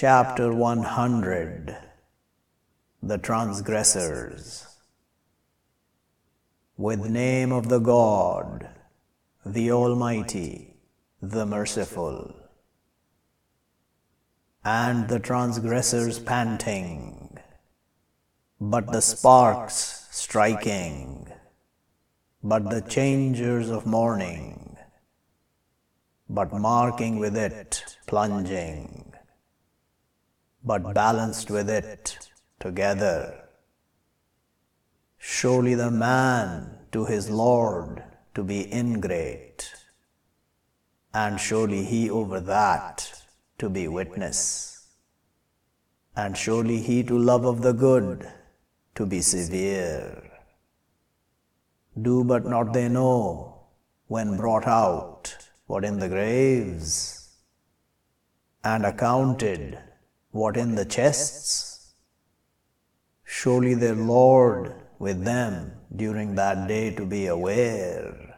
Chapter 100 The Transgressors. With name of the God, the Almighty, the Merciful, and the transgressors panting, but the sparks striking, but the changers of morning, but marking with it, plunging, but balanced with it together. Surely the man to his Lord to be ingrate, and surely he over that to be witness, and surely he to love of the good to be severe. Do but not they know, when brought out, what in the graves, and accounted what in the chests? Surely their Lord with them during that day to be aware.